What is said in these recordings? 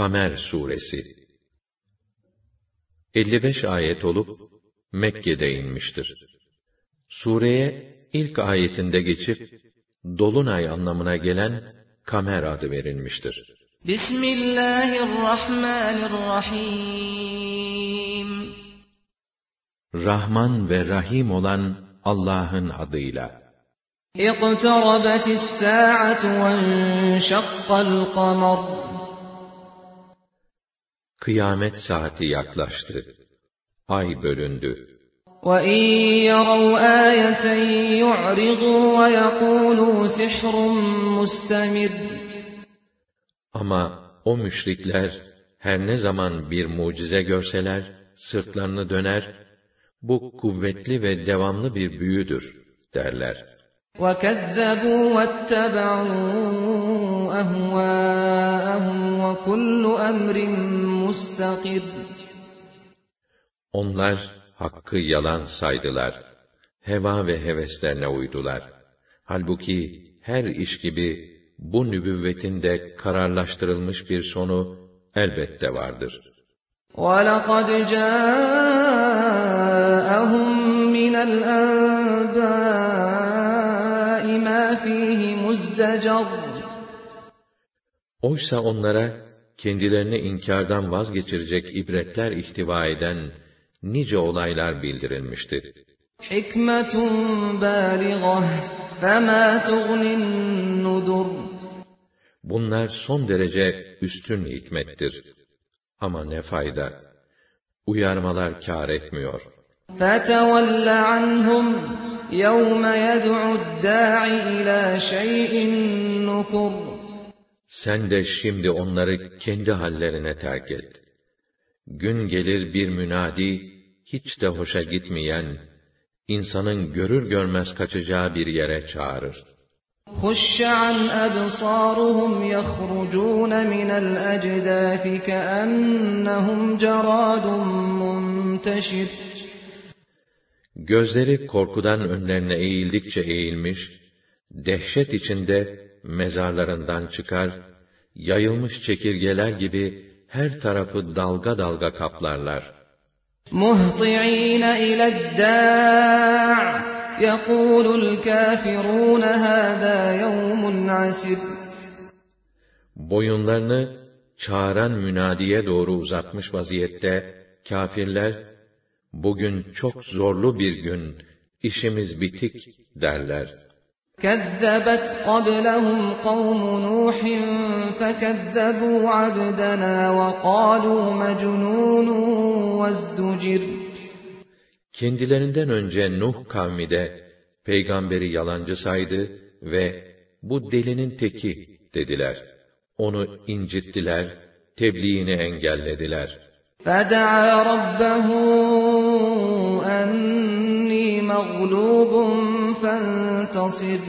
Kamer Suresi 55 ayet olup Mekke'de inmiştir. Sureye ilk ayetinde geçip dolunay anlamına gelen Kamer adı verilmiştir. Bismillahirrahmanirrahim Rahman ve Rahim olan Allah'ın adıyla. اقتربت الساعة وانشق القمر Kıyamet saati yaklaştı. Ay bölündü. وَإِنْ يَرَوْا آيَةً يُعْرِضُوا وَيَقُولُوا سِحْرٌ مُسْتَمِرٌّ Ama o müşrikler her ne zaman bir mucize görseler, sırtlarını döner, bu kuvvetli ve devamlı bir büyüdür derler. وَكَذَّبُوا وَاتَّبَعُوا أَهْوَاءَهُمْ وَكُلُّ أَمْرٍ مُسْتَقِرٌّ Onlar hakkı yalan saydılar. Heva ve heveslerine uydular. Halbuki her iş gibi bu nübüvvetin de kararlaştırılmış bir sonu elbette vardır. وَلَقَدْ جَاءَهُمْ مِنَ الْأَنْبَاءِ مَا فِيهِ مُزْدَجَرٌ Oysa onlara kendilerini inkardan vazgeçirecek ibretler ihtiva eden nice olaylar bildirilmiştir. حِكْمَةٌ بَالِغَةٌ فَمَا تُغْنِ النُّذُرُ Bunlar son derece üstün hikmettir. Ama ne fayda? Uyarmalar kâr etmiyor. فَتَوَلَّ عَنْهُمْ يَوْمَ يَدْعُ الدَّاعِ إِلَى شَيْءٍ نُكُرٍ Sen de şimdi onları kendi hallerine terk et. Gün gelir bir münadi, hiç de hoşa gitmeyen, insanın görür görmez kaçacağı bir yere çağırır. خُشَّ عَنْ أَبْصَارُهُمْ يَخْرُجُونَ مِنَ الْأَجْدَاثِ كَأَنَّهُمْ جَرَادٌ مُنْتَشِرٌ Gözleri korkudan önlerine eğildikçe eğilmiş, dehşet içinde mezarlarından çıkar, yayılmış çekirgeler gibi her tarafı dalga dalga kaplarlar. مُهْطِعِينَ إِلَى الدَّاعِ يَقُولُ الْكَافِرُونَ هَذَا يَوْمٌ عَسِرٌ Boyunlarını çağıran münadiye doğru uzatmış vaziyette kâfirler, bugün çok zorlu bir gün, işimiz bitik derler. كَذَّبَتْ قَبْلَهُمْ قَوْمُ نُوحٍ فَكَذَّبُوا عَبْدَنَا وَقَالُوا مَجْنُونٌ وَازْدُجِرَ Kendilerinden önce Nuh kavmi de peygamberi yalancı saydı ve bu delinin teki dediler. Onu incittiler, tebliğini engellediler. فَدَعَا رَبَّهُ أَنِّي مَغْلُوبٌ فَانْتَصِرْ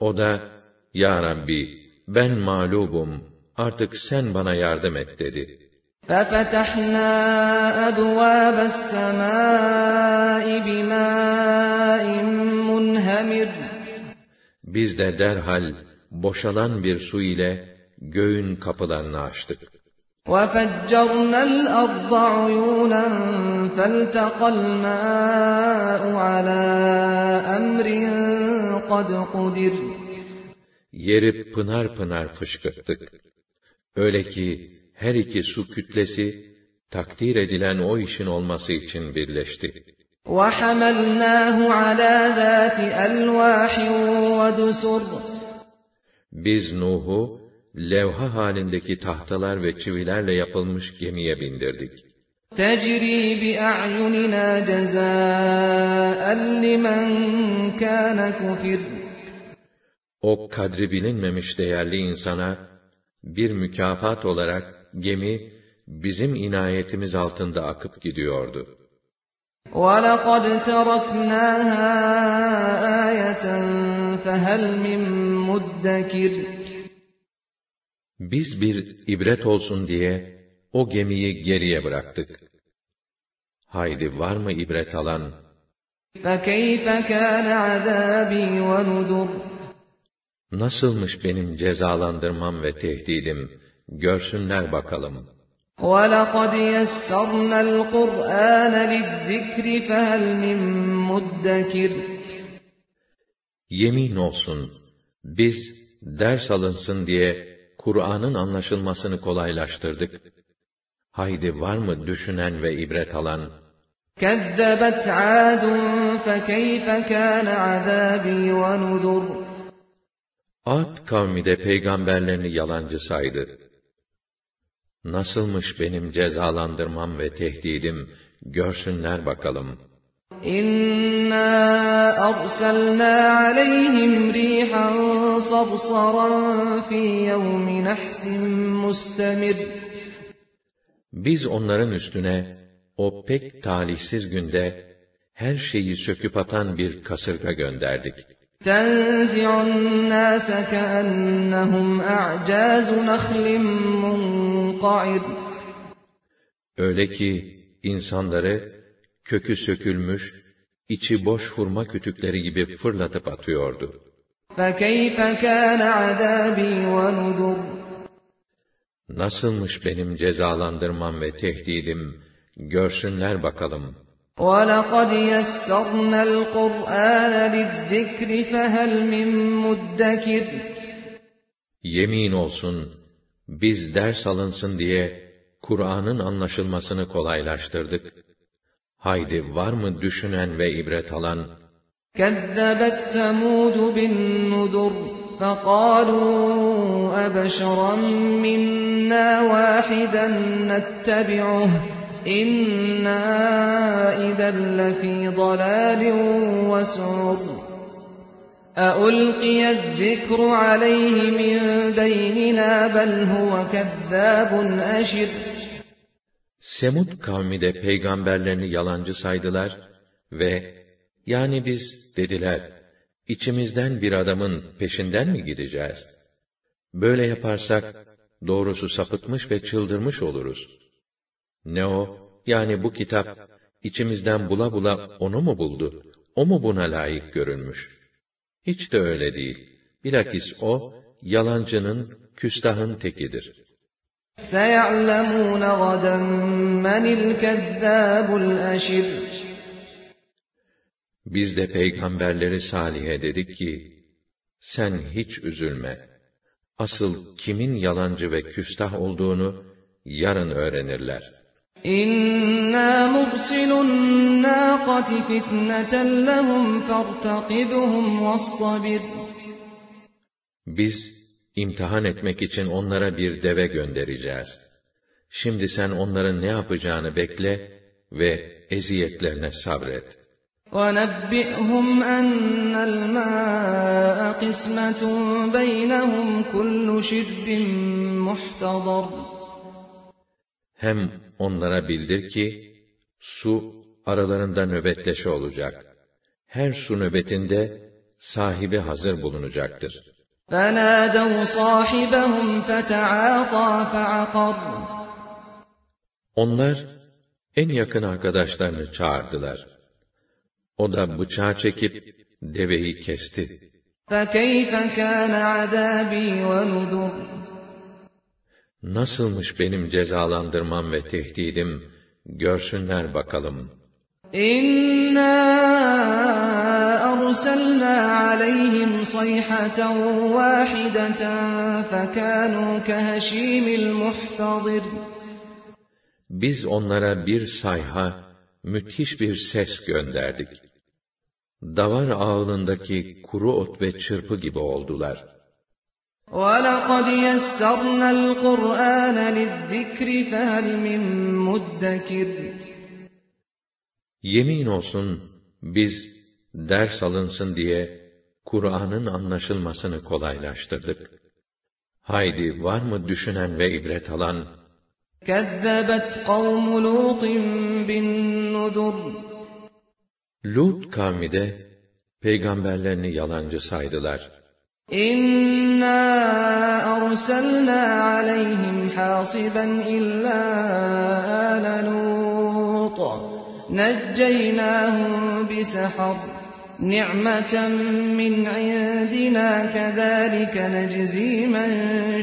O da, Ya Rabbi, ben mağlubum, artık sen bana yardım et dedi. فَفَتَحْنَا أَبْوَابَ السَّمَاءِ بِمَاءٍ مُنْهَمِرٍ Biz de derhal boşalan bir su ile göğün kapılarını açtık. وَفَجَّرْنَا الْأَرْضَ عُيُونًا فَالْتَقَى الْمَاءُ عَلَى أَمْرٍ قَدْ قُدِرَ Yeri pınar pınar fışkırttık. Öyle ki her iki su kütlesi takdir edilen o işin olması için birleşti. وَحَمَلْنَاهُ عَلَى ذَاتِ أَلْوَاحٍ وَدُسُرٍ Biz Nuh'u levha halindeki tahtalar ve çivilerle yapılmış gemiye bindirdik. تَجْرِي بِأَعْيُنِنَا جَزَاءً لِمَنْ كَانَ كُفِرٍ O kadri bilinmemiş değerli insana bir mükafat olarak gemi bizim inayetimiz altında akıp gidiyordu. وَلَقَدْ تَرَكْنَاهَا آيَةً فَهَلْ مِن مُدَّكِرٍ Biz bir ibret olsun diye o gemiyi geriye bıraktık. Haydi var mı ibret alan? فَكَيْفَ كَانَ عَذَابِي وَنُذُرِ Nasılmış benim cezalandırmam ve tehdidim, görsünler bakalım. وَلَقَدْ يَسَّرْنَا الْقُرْآنَ لِلذِّكْرِ فَهَلْ مِن مُدَّكِرٍ Yemin olsun, biz ders alınsın diye Kur'an'ın anlaşılmasını kolaylaştırdık. Haydi var mı düşünen ve ibret alan? كَذَّبَتْ عَادٌ فَكَيْفَ كَانَ عَذَابِي وَنُذُرِ Ad kavmi de peygamberlerini yalancı saydı. Nasılmış benim cezalandırmam ve tehdidim, görsünler bakalım. İnna arsalna aleyhim rihan sabsaran fi yevmi nahsin mustemir. Biz onların üstüne o pek talihsiz günde her şeyi söküp atan bir kasırga gönderdik. تَنْزِعُ النَّاسَ كَأَنَّهُمْ أَعْجَازُ نَخْلٍ مُنْقَعِرٍ Öyle ki insanları kökü sökülmüş, içi boş hurma kütükleri gibi fırlatıp atıyordu. فَكَيْفَ كَانَ عَذَابِي وَنُذُرِ Nasılmış benim cezalandırmam ve tehdidim, görsünler bakalım.'' وَلَقَدْ يَسَّرْنَا الْقُرْآنَ لِلذِّكْرِ فَهَلْ مِن مُدَّكِرٍ Yemin olsun, biz ders alınsın diye Kur'an'ın anlaşılmasını kolaylaştırdık. Haydi var mı düşünen ve ibret alan? كَذَّبَتْ ثَمُودُ بِالنُّذُرِ فَقَالُوا أَبَشَرًا مِنَّا وَاحِدًا نَتَّبِعُهُ izen lefî dalâlin ve su'ur. أَأُلْقِيَ الذِّكْرُ عَلَيْهِ مِنْ بَيْنِنَا بَلْ هُوَ كَذَّابٌ أَشِرٌ Semud kavmi de peygamberlerini yalancı saydılar ve yani biz dediler içimizden bir adamın peşinden mi gideceğiz? Böyle yaparsak doğrusu sapıtmış ve çıldırmış oluruz. Ne o? Yani bu kitap içimizden bula bula onu mu buldu? O mu buna layık görünmüş? Hiç de öyle değil. Bilakis o yalancının, küstahın tekidir. سَيَعْلَمُونَ غَدًا مَنِ الْكَذَّابُ الْأَشِرُ Biz de peygamberleri Salih'e dedik ki, sen hiç üzülme. Asıl kimin yalancı ve küstah olduğunu yarın öğrenirler.'' İnna mursilun nâkati fitneten lehum fertakibhum vastabir. Biz imtihan etmek için onlara bir deve göndereceğiz. Şimdi sen onların ne yapacağını bekle ve eziyetlerine sabret. وَنَبِّئْهُمْ أَنَّ الْمَاءَ قِسْمَةٌ بَيْنَهُمْ كُلُّ شِرْبٍ مُحْتَضَرٍ Hem onlara bildir ki, su aralarında nöbetleşe olacak. Her su nöbetinde sahibi hazır bulunacaktır. فَنَادَوْا صَاحِبَهُمْ فَتَعَاطَى فَعَقَرَ Onlar en yakın arkadaşlarını çağırdılar. O da bıçağı çekip deveyi kesti. فَكَيْفَ كَانَ عَذَابِي وَنُذُرِ Nasılmış benim cezalandırmam ve tehdidim, görsünler bakalım. İnna arsalna aleyhim sayhatan vahideten fekanu keheşimil muhtadir. Biz onlara bir sayha, müthiş bir ses gönderdik. Davar ağılındaki kuru ot ve çırpı gibi oldular.'' وَلَقَدْ يَسَّرْنَا الْقُرْآنَ لِلذِّكْرِ فَهَلْ مِن مُدَّكِرٍ Yemin olsun biz ders alınsın diye Kur'an'ın anlaşılmasını kolaylaştırdık. Haydi var mı düşünen ve ibret alan? كَذَّبَتْ قَوْمُ لُوطٍ بِالنُّذُرِ Lut kavmi de peygamberlerini yalancı saydılar. İnna arsalna aleyhim hasiban illa ala Lut. Necceynahum bisahar.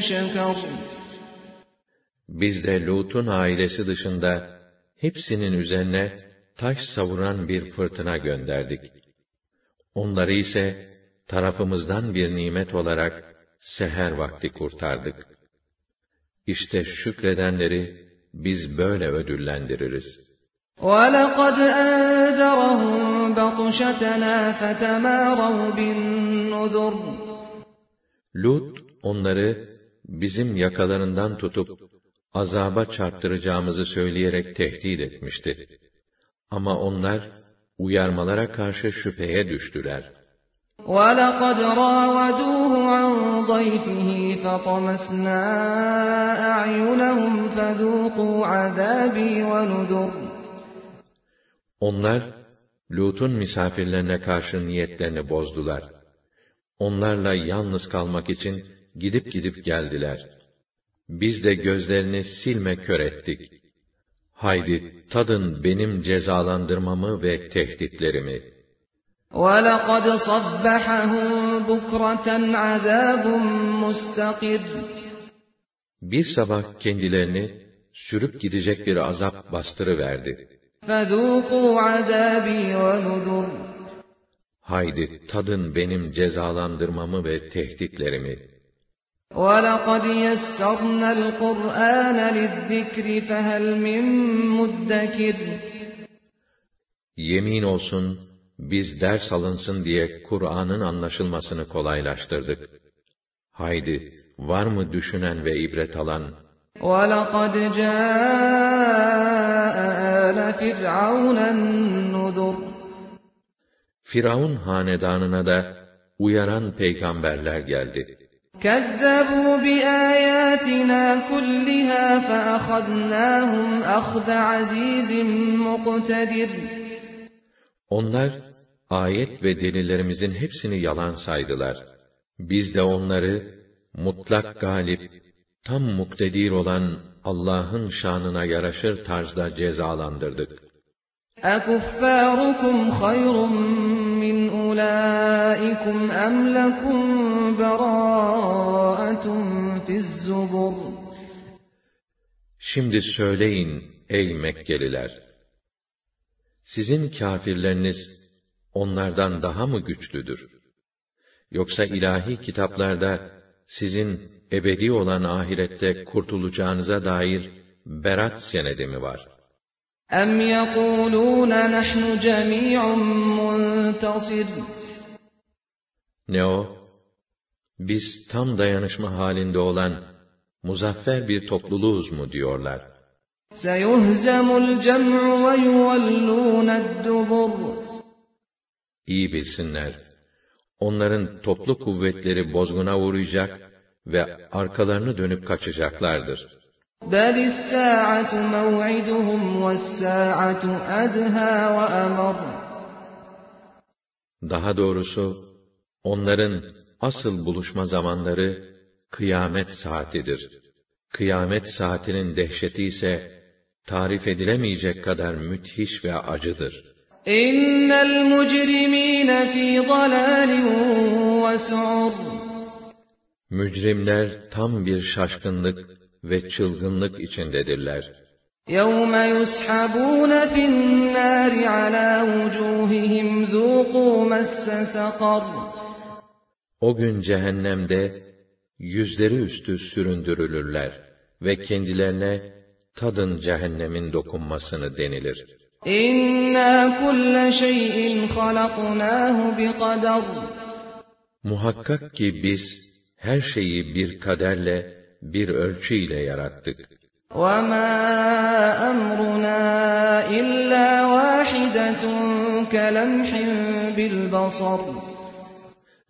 Şekar. Biz de Lut'un ailesi dışında hepsinin üzerine taş savuran bir fırtına gönderdik. Onları ise tarafımızdan bir nimet olarak seher vakti kurtardık. İşte şükredenleri biz böyle ödüllendiririz. وَلَقَدْ أَنذَرَهُمْ بَطْشَتَنَا فَتَمَارَوْا بِالنُّذُرِ Lut onları bizim yakalarından tutup azaba çarptıracağımızı söyleyerek tehdit etmişti. Ama onlar uyarmalara karşı şüpheye düştüler. وَلَقَدْ رَاوَدُوهُ عَنْ ضَيْفِهِ فَطَمَسْنَا أَعْيُنَهُمْ فَذُوقُوا عَذَابِي وَنُذُرِ Onlar, Lut'un misafirlerine karşı niyetlerini bozdular. Onlarla yalnız kalmak için gidip gidip geldiler. Biz de gözlerini silme kör ettik. Haydi tadın benim cezalandırmamı ve tehditlerimi. وَلَقَدْ صَبَّحَهُمْ بُكْرَةً عَذَابٌ مُسْتَقِرٌ Bir sabah kendilerini sürüp gidecek bir azap bastırıverdi. فَذُوقُوا عَذَابِي وَنُذُرِ Haydi tadın benim cezalandırmamı ve tehditlerimi. وَلَقَدْ يَسَّرْنَا الْقُرْآنَ لِلذِّكْرِ فَهَلْ مِن مُدَّكِرٍ Yemin olsun, biz ders alınsın diye Kur'an'ın anlaşılmasını kolaylaştırdık. Haydi, var mı düşünen ve ibret alan? وَلَقَدْ جَاءَ آلَ فِرْعَوْنَ النُّذُرُ Firavun hanedanına da uyaran peygamberler geldi. كَذَّبُوا بِآيَاتِنَا كُلِّهَا فَأَخَذْنَاهُمْ أَخْذَ عَزِيزٍ مُقْتَدِرٍ Onlar, ayet ve delillerimizin hepsini yalan saydılar. Biz de onları, mutlak galip, tam muktedir olan Allah'ın şanına yaraşır tarzda cezalandırdık. أَكُفَّارُكُمْ خَيْرٌ مِّنْ أُولَٰئِكُمْ أَمْ لَكُمْ بَرَاءَةٌ فِي الزُّبُرِ Şimdi söyleyin ey Mekkeliler! Sizin kâfirleriniz onlardan daha mı güçlüdür? Yoksa ilahi kitaplarda sizin ebedi olan ahirette kurtulacağınıza dair berat senedi mi var? أَمْ يَقُولُونَ نَحْنُ جَمِيعٌ مُّنتَصِرٌ Ne o? Biz tam dayanışma halinde olan muzaffer bir topluluğuz mu diyorlar. سَيُهْزَمُ الْجَمْعُ وَيُوَلُّونَ الدُّبُرَ İyi bilsinler. Onların toplu kuvvetleri bozguna uğrayacak ve arkalarını dönüp kaçacaklardır. بَلِ السَّاعَةُ مَوْعِدُهُمْ وَالسَّاعَةُ أَدْهَى وَأَمَرُّ Daha doğrusu, onların asıl buluşma zamanları kıyamet saatidir. Kıyamet saatinin dehşeti ise tarif edilemeyecek kadar müthiş ve acıdır. إِنَّ الْمُجْرِمِينَ فِي ضَلَالٍ وَسُعُرٍ Mücrimler tam bir şaşkınlık ve çılgınlık içindedirler. يَوْمَ يُسْحَبُونَ فِي النَّارِ عَلَى وُجُوهِهِمْ ذُوقُوا مَسَّ سَقَرَ O gün cehennemde yüzleri üstü süründürülürler ve kendilerine tadın cehennemin dokunmasını denilir. إِنَّا كُلَّ شَيْءٍ خَلَقْنَاهُ بِقَدَرٍ Muhakkak ki biz her şeyi bir kaderle, bir ölçüyle yarattık. وَمَا أَمْرُنَا إِلَّا وَاحِدَةٌ كَلَمْحٍ بِالْبَصَرِ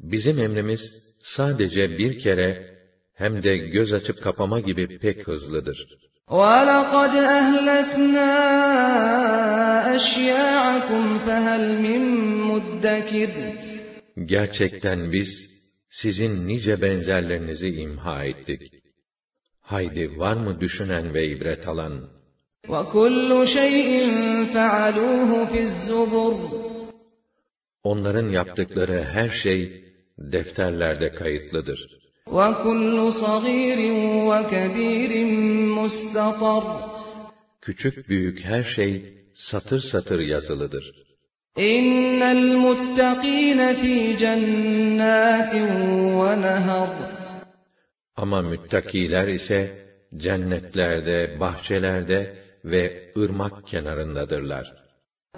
Bizim emrimiz sadece bir kere hem de göz açıp kapama gibi pek hızlıdır. وَلَقَدْ أَهْلَكْنَا أَشْيَاعَكُمْ فَهَلْ مِن مُدَّكِرٍ Gerçekten biz sizin nice benzerlerinizi imha ettik. Haydi var mı düşünen ve ibret alan? وَكُلُّ شَيْءٍ فَعَلُوهُ فِي الزُّبُرِ Onların yaptıkları her şey defterlerde kayıtlıdır. وَكُلُّ صَغِيرٍ وَكَبِيرٍ مُسْتَطَرٌ Küçük büyük her şey satır satır yazılıdır. اِنَّ الْمُتَّقِينَ ف۪ي جَنَّاتٍ وَنَهَرٍ Ama müttakiler ise cennetlerde, bahçelerde ve ırmak kenarındadırlar.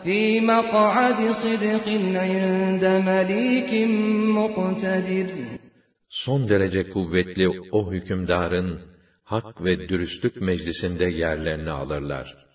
ف۪ي مَقْعَدِ صِدْقٍ عِنْدَ مَلِيكٍ مُقْتَدِرٍ Son derece kuvvetli o hükümdarın hak ve dürüstlük meclisinde yerlerini alırlar.